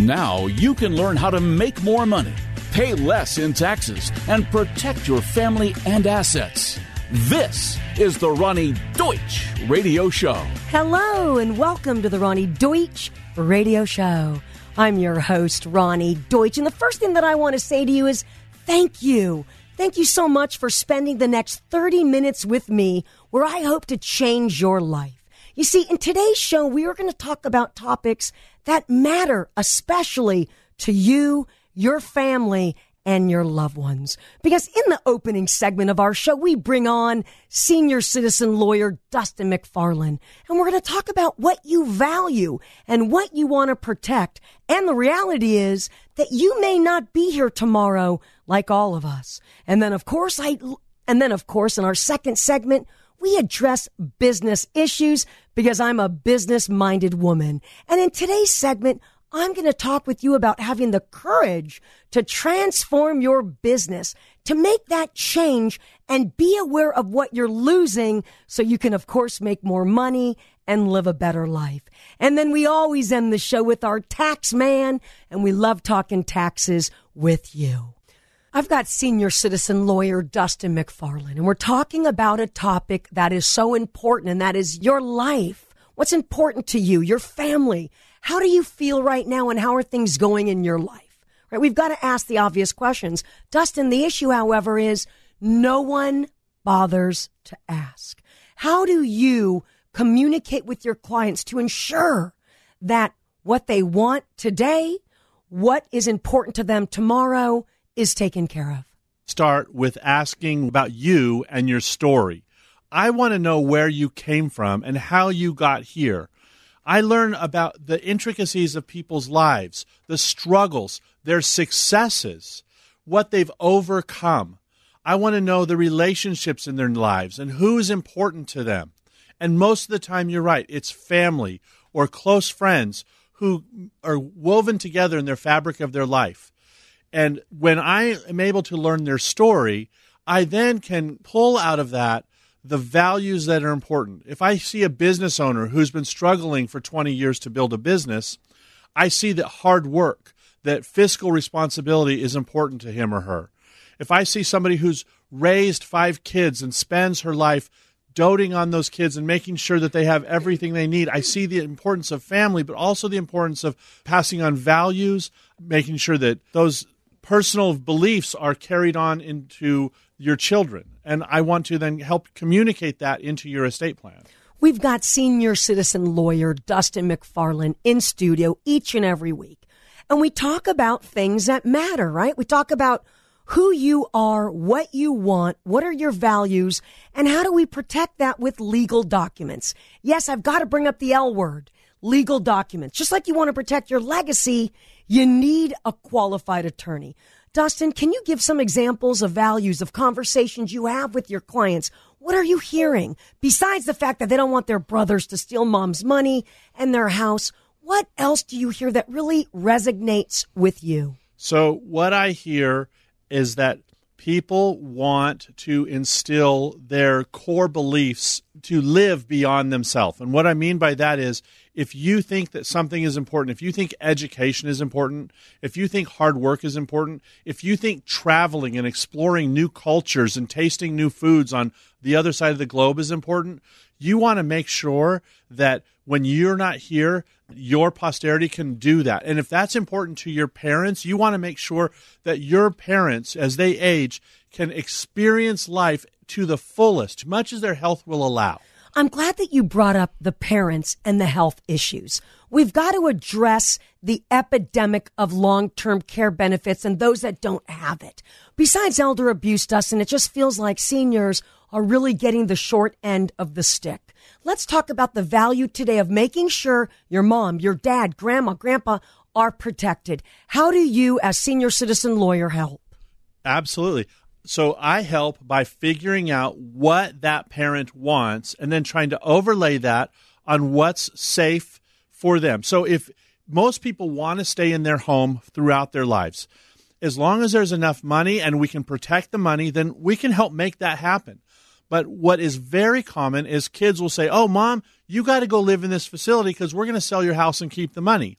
Now you can learn how to make more money, pay less in taxes, and protect your family and assets. This is the Roni Deutch Radio Show. Hello, and welcome to the Roni Deutch Radio Show. I'm your host, Roni Deutch, and the first thing that I want to say to you is thank you. Thank you so much for spending the next 30 minutes with me where I hope to change your life. You see, in today's show, we are going to talk about topics that matter, especially to you, your family, and your loved ones. Because in the opening segment of our show, we bring on senior citizen lawyer Dustin MacFarlane, and we're going to talk about what you value and what you want to protect. And the reality is that you may not be here tomorrow like all of us. And then, of course, I, and then, of course, in our second segment, we address business issues because I'm a business minded woman. And in today's segment, I'm going to talk with you about having the courage to transform your business, to make that change and be aware of what you're losing so you can, of course, make more money and live a better life. And then we always end the show with our tax man, and we love talking taxes with you. I've got senior citizen lawyer Dustin MacFarlane, and we're talking about a topic that is so important, and that is your life. What's important to you, your family, how do you feel right now and how are things going in your life? Right? We've got to ask the obvious questions. Dustin, the issue, however, is no one bothers to ask. How do you communicate with your clients to ensure that what they want today, what is important to them tomorrow is taken care of? Start with asking about you and your story. I want to know where you came from and how you got here. I learn about the intricacies of people's lives, the struggles, their successes, what they've overcome. I want to know the relationships in their lives and who's important to them. And most of the time, you're right, it's family or close friends who are woven together in their fabric of their life. And when I am able to learn their story, I then can pull out of that the values that are important. If I see a business owner who's been struggling for 20 years to build a business, I see that hard work, that fiscal responsibility is important to him or her. If I see somebody who's raised five kids and spends her life doting on those kids and making sure that they have everything they need, I see the importance of family, but also the importance of passing on values, making sure that those personal beliefs are carried on into your children. And I want to then help communicate that into your estate plan. We've got senior citizen lawyer Dustin MacFarlane in studio each and every week. And we talk about things that matter, right? We talk about who you are, what you want, what are your values, and how do we protect that with legal documents? Yes, I've got to bring up the L word, legal documents. Just like you want to protect your legacy, you need a qualified attorney. Dustin, can you give some examples of values of conversations you have with your clients? What are you hearing? Besides the fact that they don't want their brothers to steal mom's money and their house, what else do you hear that really resonates with you? So, what I hear is that people want to instill their core beliefs to live beyond themselves. And what I mean by that is if you think that something is important, if you think education is important, if you think hard work is important, if you think traveling and exploring new cultures and tasting new foods on the other side of the globe is important, you want to make sure that when you're not here, your posterity can do that. And if that's important to your parents, you want to make sure that your parents, as they age, can experience life to the fullest, much as their health will allow. I'm glad that you brought up the parents and the health issues. We've got to address the epidemic of long term care benefits and those that don't have it. Besides elder abuse, Dustin, it just feels like seniors are really getting the short end of the stick. Let's talk about the value today of making sure your mom, your dad, grandma, grandpa are protected. How do you, as senior citizen lawyer, help? Absolutely. So I help by figuring out what that parent wants and then trying to overlay that on what's safe for them. So if most people want to stay in their home throughout their lives, as long as there's enough money and we can protect the money, then we can help make that happen. But what is very common is kids will say, Oh, mom, you got to go live in this facility because we're going to sell your house and keep the money.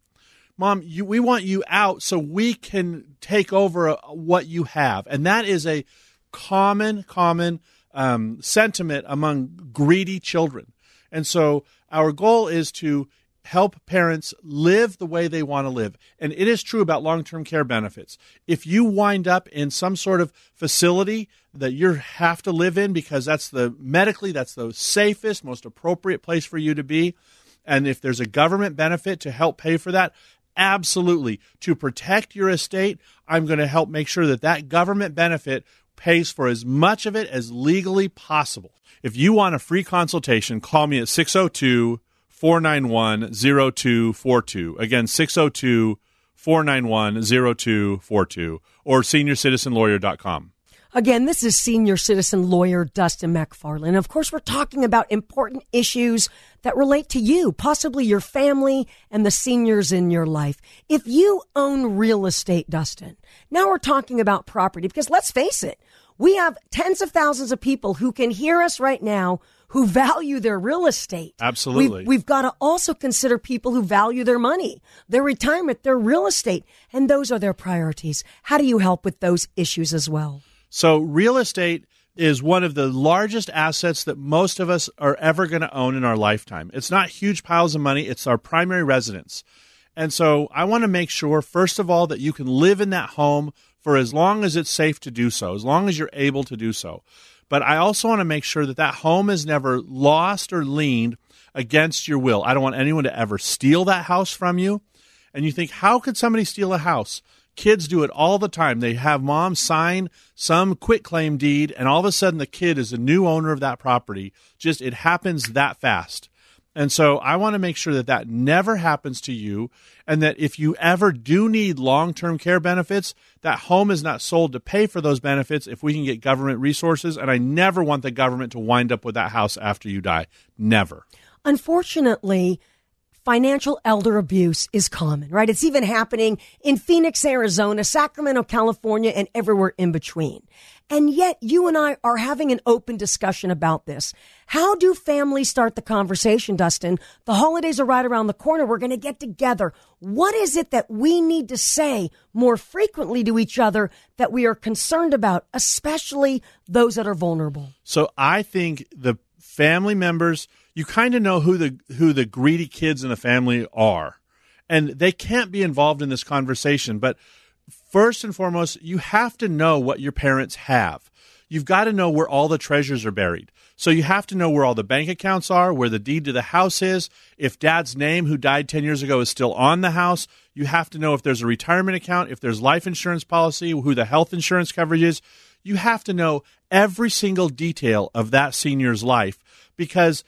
Mom, you, we want you out so we can take over uh, what you have. And that is a common, common um, sentiment among greedy children. And so our goal is to help parents live the way they want to live. And it is true about long term care benefits. If you wind up in some sort of facility that you have to live in because that's the medically, that's the safest, most appropriate place for you to be. And if there's a government benefit to help pay for that, absolutely. To protect your estate, I'm going to help make sure that that government benefit pays for as much of it as legally possible. If you want a free consultation, call me at 602 491 0242. Again, 602 491 0242 or seniorcitizenlawyer.com. Again, this is senior citizen lawyer Dustin MacFarlane. Of course, we're talking about important issues that relate to you, possibly your family and the seniors in your life. If you own real estate, Dustin, now we're talking about property because let's face it, we have tens of thousands of people who can hear us right now who value their real estate. Absolutely. We've, we've got to also consider people who value their money, their retirement, their real estate, and those are their priorities. How do you help with those issues as well? So, real estate is one of the largest assets that most of us are ever going to own in our lifetime. It's not huge piles of money, it's our primary residence. And so, I want to make sure, first of all, that you can live in that home for as long as it's safe to do so, as long as you're able to do so. But I also want to make sure that that home is never lost or liened against your will. I don't want anyone to ever steal that house from you. And you think, how could somebody steal a house? Kids do it all the time. They have mom sign some quit claim deed, and all of a sudden the kid is a new owner of that property. Just it happens that fast. And so I want to make sure that that never happens to you and that if you ever do need long-term care benefits, that home is not sold to pay for those benefits if we can get government resources and I never want the government to wind up with that house after you die. Never. Unfortunately, financial elder abuse is common, right? It's even happening in Phoenix, Arizona, Sacramento, California, and everywhere in between. And yet you and I are having an open discussion about this. How do families start the conversation, Dustin? The holidays are right around the corner. We're going to get together. What is it that we need to say more frequently to each other that we are concerned about, especially those that are vulnerable? So I think the family members you kind of know who the who the greedy kids in the family are, and they can't be involved in this conversation. But first and foremost, you have to know what your parents have. You've got to know where all the treasures are buried. So you have to know where all the bank accounts are, where the deed to the house is. If dad's name, who died 10 years ago, is still on the house, you have to know if there's a retirement account, if there's life insurance policy, who the health insurance coverage is. You have to know every single detail of that senior's life because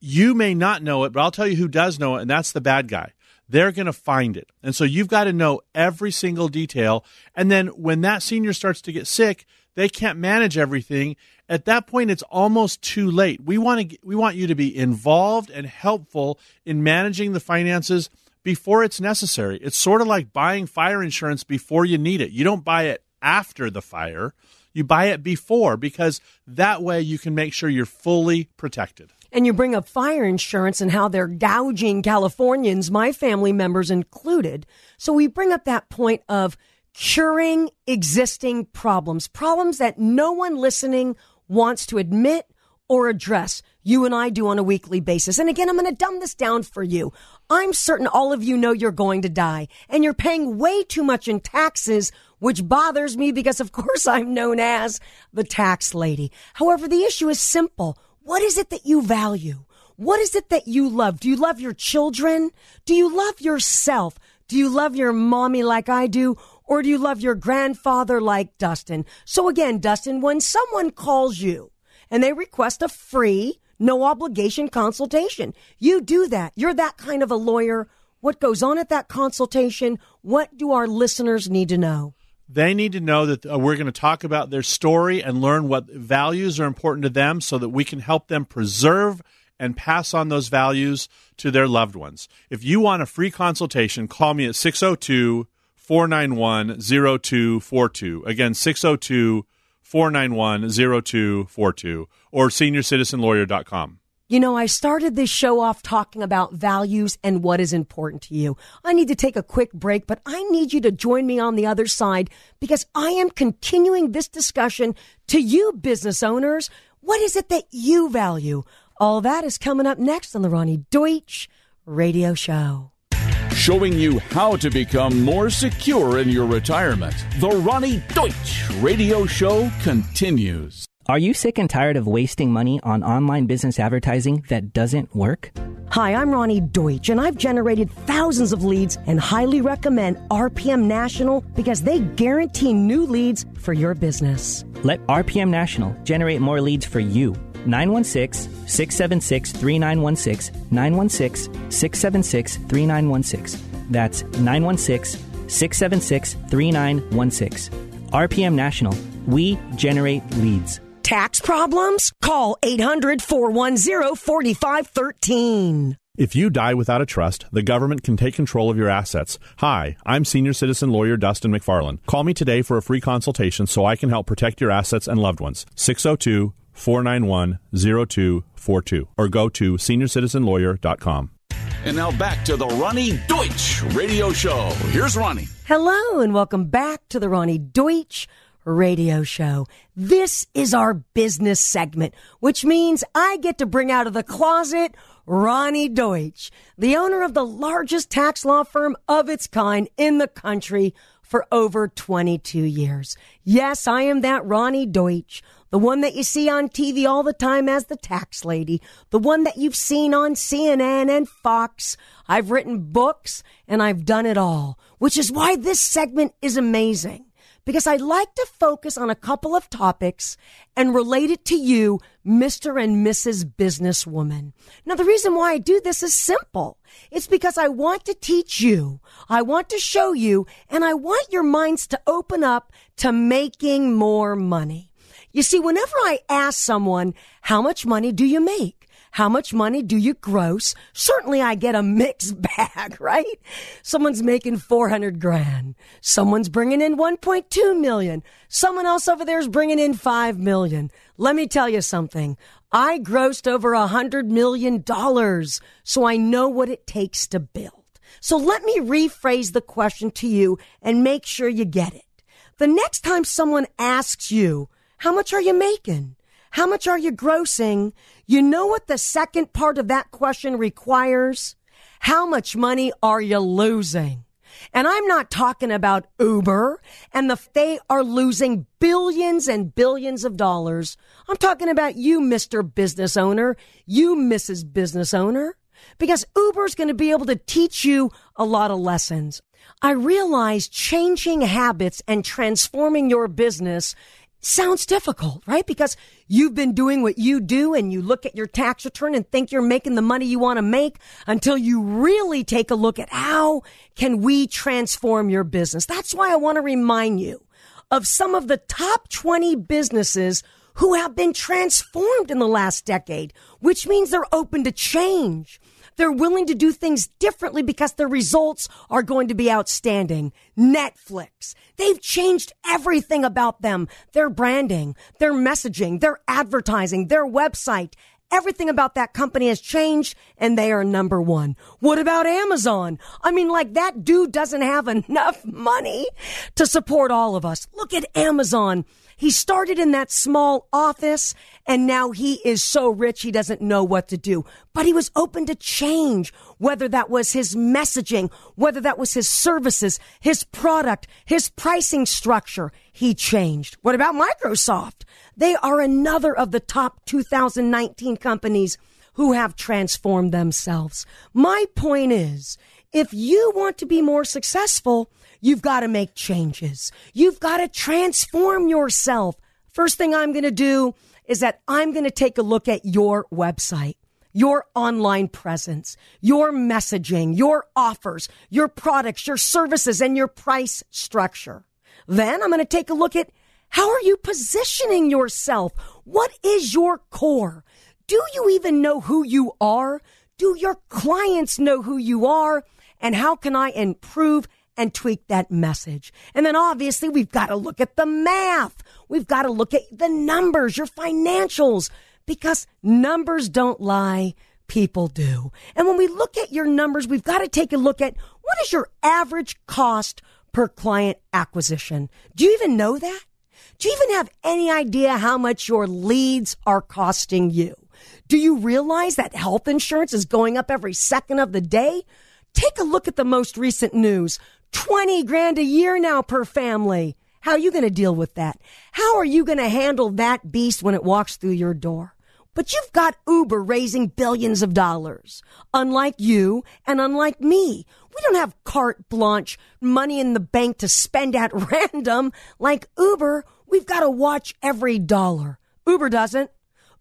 you may not know it, but I'll tell you who does know it, and that's the bad guy. They're going to find it. And so you've got to know every single detail. And then when that senior starts to get sick, they can't manage everything. At that point, it's almost too late. We want to, we want you to be involved and helpful in managing the finances before it's necessary. It's sort of like buying fire insurance before you need it. You don't buy it after the fire. You buy it before because that way you can make sure you're fully protected and you bring up fire insurance and how they're gouging Californians, my family members included. So we bring up that point of curing existing problems, problems that no one listening wants to admit or address. You and I do on a weekly basis. And again, I'm going to dumb this down for you. I'm certain all of you know you're going to die and you're paying way too much in taxes, which bothers me because of course I'm known as the tax lady. However, the issue is simple. What is it that you value? What is it that you love? Do you love your children? Do you love yourself? Do you love your mommy like I do? Or do you love your grandfather like Dustin? So again, Dustin, when someone calls you and they request a free, no obligation consultation, you do that. You're that kind of a lawyer. What goes on at that consultation? What do our listeners need to know? They need to know that uh, we're going to talk about their story and learn what values are important to them so that we can help them preserve and pass on those values to their loved ones. If you want a free consultation, call me at 602 491 0242. Again, 602 491 0242 or seniorcitizenlawyer.com. You know, I started this show off talking about values and what is important to you. I need to take a quick break, but I need you to join me on the other side because I am continuing this discussion to you business owners. What is it that you value? All that is coming up next on the Roni Deutch Radio Show. Showing you how to become more secure in your retirement. The Roni Deutch Radio Show continues. Are you sick and tired of wasting money on online business advertising that doesn't work? Hi, I'm Roni Deutch, and I've generated thousands of leads and highly recommend RPM National because they guarantee new leads for your business. Let RPM National generate more leads for you. 916 676 3916. 916 676 3916. That's 916 676 3916. RPM National. We generate leads. Tax problems? Call 800 410 4513. If you die without a trust, the government can take control of your assets. Hi, I'm senior citizen lawyer Dustin MacFarlane. Call me today for a free consultation so I can help protect your assets and loved ones. 602 491 0242 or go to seniorcitizenlawyer.com. And now back to the Roni Deutch Radio Show. Here's Roni. Hello, and welcome back to the Roni Deutch Radio Show. This is our business segment, which means I get to bring out of the closet Roni Deutch, the owner of the largest tax law firm of its kind in the country for over 22 years. Yes, I am that Roni Deutch, the one that you see on TV all the time as the tax lady, the one that you've seen on CNN and Fox. I've written books and I've done it all, which is why this segment is amazing because I like to focus on a couple of topics and relate it to you, Mr. and Mrs. Businesswoman. Now, the reason why I do this is simple. It's because I want to teach you, I want to show you, and I want your minds to open up to making more money. You see, whenever I ask someone, how much money do you make? How much money do you gross? Certainly I get a mixed bag, right? Someone's making 400 grand. Someone's bringing in 1.2 million. Someone else over there is bringing in 5 million. Let me tell you something. I grossed over a hundred million dollars, so I know what it takes to build. So let me rephrase the question to you and make sure you get it. The next time someone asks you, how much are you making? How much are you grossing? You know what the second part of that question requires? How much money are you losing? And I'm not talking about Uber and the, they are losing billions and billions of dollars. I'm talking about you, Mr. Business Owner, you, Mrs. Business Owner, because Uber's going to be able to teach you a lot of lessons. I realize changing habits and transforming your business sounds difficult, right? Because you've been doing what you do and you look at your tax return and think you're making the money you want to make until you really take a look at how can we transform your business. That's why I want to remind you of some of the top 20 businesses who have been transformed in the last decade, which means they're open to change. They're willing to do things differently because their results are going to be outstanding. Netflix. They've changed everything about them. Their branding, their messaging, their advertising, their website. Everything about that company has changed and they are number one. What about Amazon? I mean, like that dude doesn't have enough money to support all of us. Look at Amazon. He started in that small office and now he is so rich he doesn't know what to do. But he was open to change, whether that was his messaging, whether that was his services, his product, his pricing structure. He changed. What about Microsoft? They are another of the top 2019 companies who have transformed themselves. My point is, if you want to be more successful, You've got to make changes. You've got to transform yourself. First thing I'm going to do is that I'm going to take a look at your website, your online presence, your messaging, your offers, your products, your services, and your price structure. Then I'm going to take a look at how are you positioning yourself? What is your core? Do you even know who you are? Do your clients know who you are? And how can I improve and tweak that message. And then obviously we've got to look at the math. We've got to look at the numbers, your financials, Because numbers don't lie, people do. And when we look at your numbers, we've got to take a look at what is your average cost per client acquisition. Do you even know that? Do you even have any idea how much your leads are costing you? Do you realize that health insurance is going up every second of the day? Take a look at the most recent news. 20 grand a year now per family. How are you going to deal with that? How are you going to handle that beast when it walks through your door? But you've got Uber raising billions of dollars. Unlike you and unlike me, we don't have carte blanche money in the bank to spend at random. Like Uber, we've got to watch every dollar. Uber doesn't.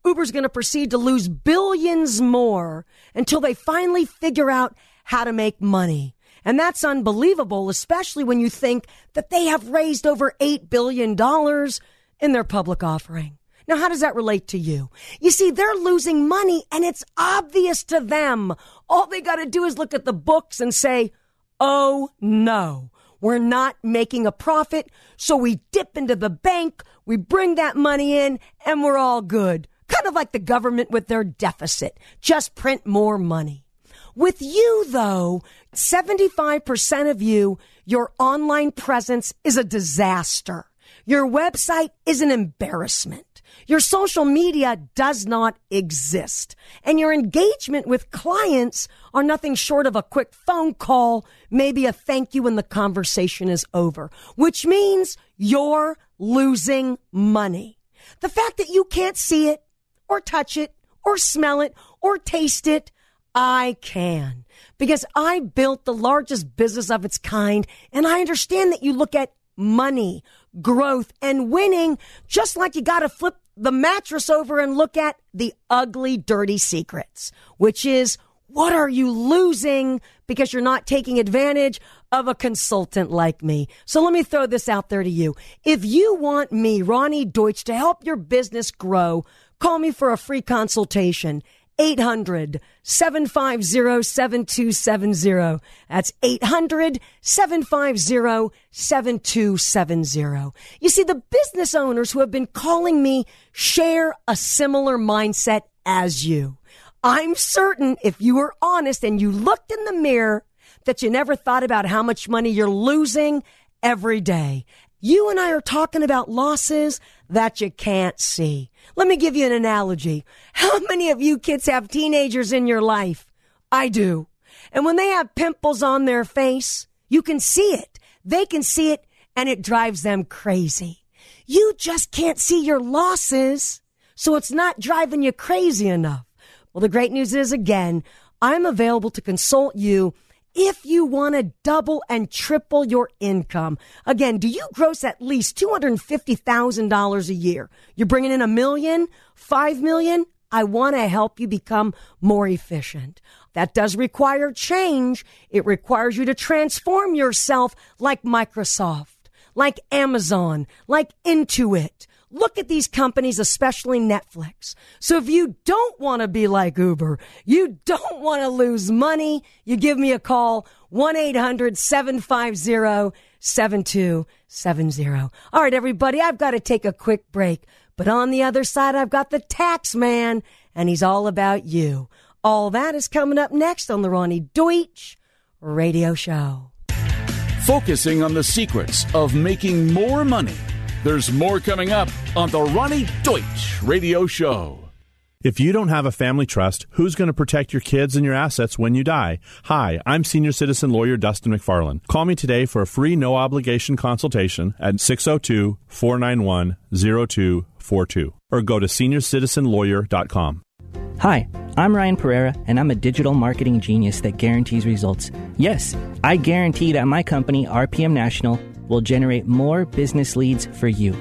Uber's going to proceed to lose billions more until they finally figure out how to make money. And that's unbelievable, especially when you think that they have raised over $8 billion in their public offering. Now, how does that relate to you? You see, they're losing money and it's obvious to them. All they got to do is look at the books and say, Oh no, we're not making a profit. So we dip into the bank, we bring that money in and we're all good. Kind of like the government with their deficit. Just print more money. With you though, 75% of you, your online presence is a disaster. Your website is an embarrassment. Your social media does not exist. And your engagement with clients are nothing short of a quick phone call, maybe a thank you when the conversation is over, which means you're losing money. The fact that you can't see it or touch it or smell it or taste it, I can because I built the largest business of its kind and I understand that you look at money, growth and winning just like you got to flip the mattress over and look at the ugly, dirty secrets, which is what are you losing because you're not taking advantage of a consultant like me? So let me throw this out there to you. If you want me, Roni Deutch, to help your business grow, call me for a free consultation. 800 750 7270. That's 800 750 7270. You see, the business owners who have been calling me share a similar mindset as you. I'm certain if you were honest and you looked in the mirror that you never thought about how much money you're losing every day. You and I are talking about losses that you can't see. Let me give you an analogy. How many of you kids have teenagers in your life? I do. And when they have pimples on their face, you can see it. They can see it and it drives them crazy. You just can't see your losses. So it's not driving you crazy enough. Well, the great news is again, I'm available to consult you if you want to double and triple your income. Again, do you gross at least $250,000 a year? You're bringing in a million, five million? I want to help you become more efficient. That does require change. It requires you to transform yourself like Microsoft, like Amazon, like Intuit Look at these companies, especially Netflix. So if you don't want to be like Uber, you don't want to lose money, you give me a call, 1-800-750-7270. All right, everybody, I've got to take a quick break. But on the other side, I've got the tax man, and he's all about you. All that is coming up next on the Roni Deutch Radio Show. Focusing on the secrets of making more money there's more coming up on the Roni Deutch Radio Show. If you don't have a family trust, who's going to protect your kids and your assets when you die? Hi, I'm senior citizen lawyer Dustin MacFarlane. Call me today for a free no obligation consultation at 602 491 0242 or go to seniorcitizenlawyer.com. Hi, I'm Ryan Pereira, and I'm a digital marketing genius that guarantees results. Yes, I guarantee that my company, RPM National, will generate more business leads for you.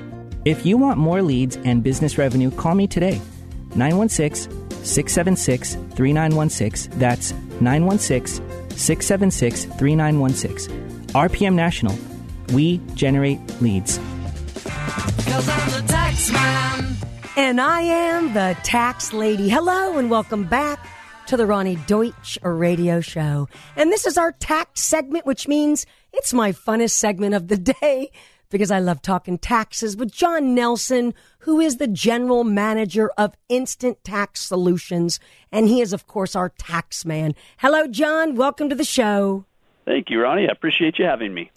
If you want more leads and business revenue, call me today. 916 676 3916. That's 916 676 3916. RPM National. We generate leads. And I am the tax lady. Hello and welcome back to the Roni Deutch radio show. And this is our tax segment, which means it's my funnest segment of the day because I love talking taxes with John Nelson, who is the general manager of Instant Tax Solutions. And he is, of course, our tax man. Hello, John. Welcome to the show. Thank you, Roni. I appreciate you having me.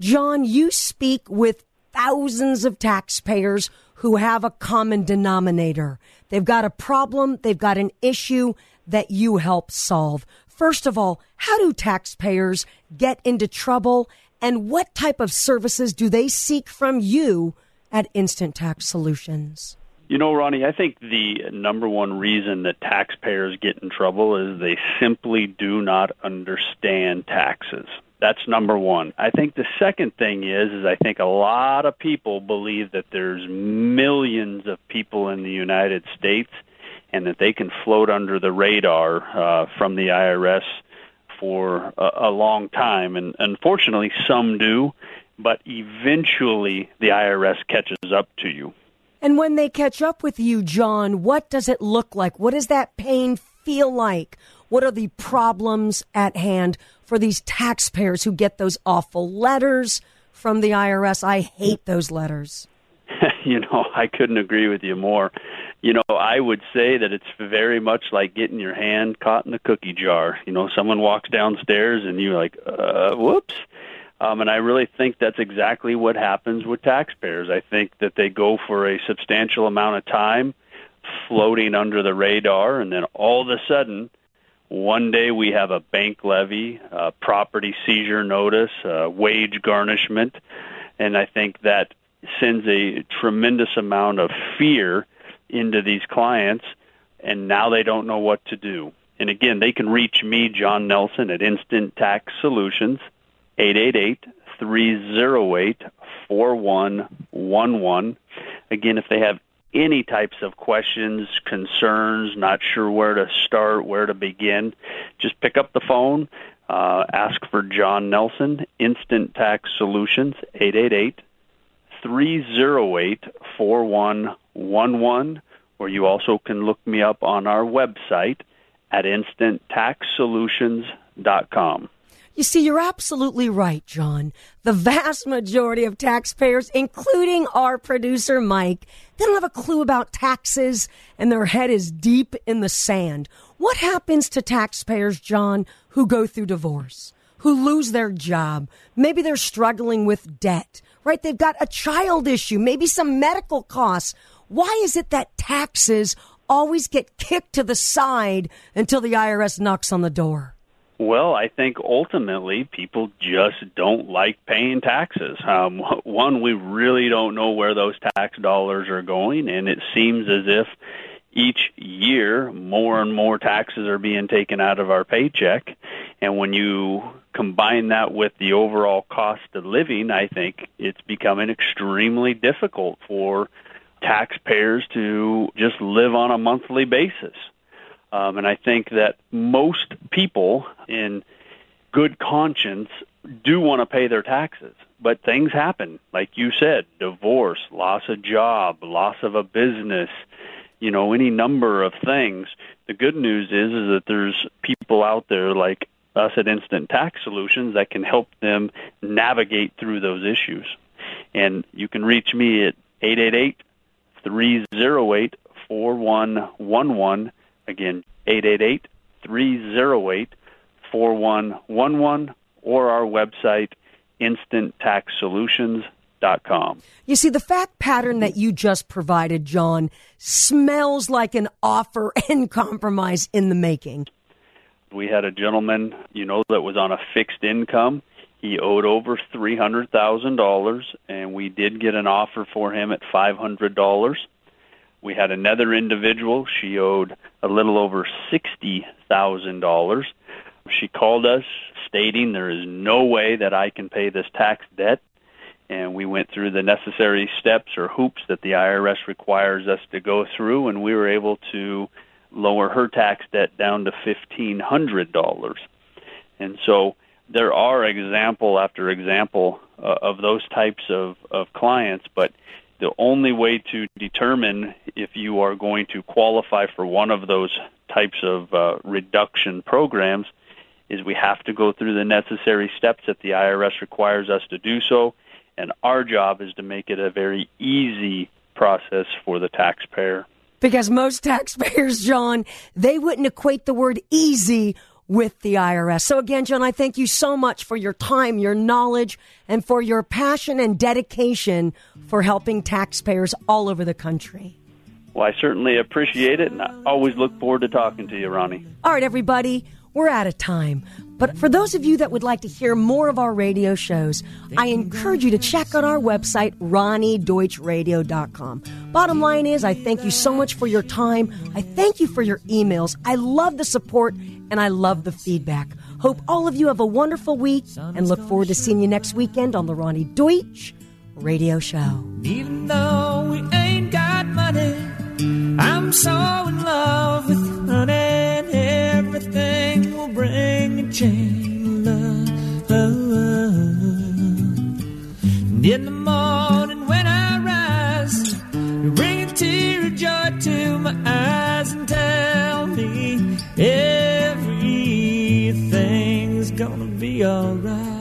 John, you speak with thousands of taxpayers who have a common denominator. They've got a problem, they've got an issue that you help solve. First of all, how do taxpayers get into trouble and what type of services do they seek from you at Instant Tax Solutions? You know, Roni, I think the number one reason that taxpayers get in trouble is they simply do not understand taxes. That's number one. I think the second thing is, is I think a lot of people believe that there's millions of people in the United States and that they can float under the radar uh, from the IRS for a, a long time. And unfortunately, some do, but eventually the IRS catches up to you. And when they catch up with you, John, what does it look like? What does that pain feel like? What are the problems at hand for these taxpayers who get those awful letters from the IRS? I hate those letters. you know, I couldn't agree with you more. You know, I would say that it's very much like getting your hand caught in the cookie jar. You know, someone walks downstairs and you're like, uh, whoops. Um, and I really think that's exactly what happens with taxpayers. I think that they go for a substantial amount of time floating under the radar, and then all of a sudden, one day we have a bank levy, a property seizure notice, a wage garnishment, and I think that sends a tremendous amount of fear into these clients, and now they don't know what to do. And again, they can reach me, John Nelson, at Instant Tax Solutions, 888 308 4111. Again, if they have any types of questions, concerns, not sure where to start, where to begin, just pick up the phone, uh, ask for John Nelson, Instant Tax Solutions, 888 308 4111, or you also can look me up on our website at instanttaxsolutions.com. You see, you're absolutely right, John. The vast majority of taxpayers, including our producer Mike, they don't have a clue about taxes and their head is deep in the sand. What happens to taxpayers, John, who go through divorce, who lose their job? Maybe they're struggling with debt, right? They've got a child issue, maybe some medical costs. Why is it that taxes always get kicked to the side until the IRS knocks on the door? Well, I think ultimately people just don't like paying taxes. Um, one, we really don't know where those tax dollars are going, and it seems as if each year more and more taxes are being taken out of our paycheck. And when you combine that with the overall cost of living, I think it's becoming extremely difficult for taxpayers to just live on a monthly basis. Um, and I think that most people in good conscience do want to pay their taxes. But things happen, like you said, divorce, loss of job, loss of a business, you know, any number of things. The good news is is that there's people out there like us at Instant Tax Solutions that can help them navigate through those issues. And you can reach me at 888 308 4111 Again, 888 308 4111 or our website, instanttaxsolutions.com. You see, the fact pattern that you just provided, John, smells like an offer and compromise in the making. We had a gentleman, you know, that was on a fixed income. He owed over $300,000, and we did get an offer for him at $500. We had another individual. She owed a little over $60,000. She called us stating there is no way that I can pay this tax debt. And we went through the necessary steps or hoops that the IRS requires us to go through, and we were able to lower her tax debt down to $1,500. And so there are example after example uh, of those types of, of clients, but the only way to determine if you are going to qualify for one of those types of uh, reduction programs is we have to go through the necessary steps that the IRS requires us to do so. and our job is to make it a very easy process for the taxpayer. Because most taxpayers, John, they wouldn't equate the word easy with the IRS. So again, John, I thank you so much for your time, your knowledge, and for your passion and dedication for helping taxpayers all over the country. Well, I certainly appreciate it, and I always look forward to talking to you, Roni. All right, everybody, we're out of time. But for those of you that would like to hear more of our radio shows, I encourage you to check out our website, RoniDeutchRadio.com. Bottom line is, I thank you so much for your time. I thank you for your emails. I love the support and I love the feedback. Hope all of you have a wonderful week and look forward to seeing you next weekend on the Roni Deutch Radio Show. Even though we ain't got money, I'm so in love with honey, and everything will bring a love. And in the morning when I rise, you bring a tear of joy to my eyes and tell me everything's alright.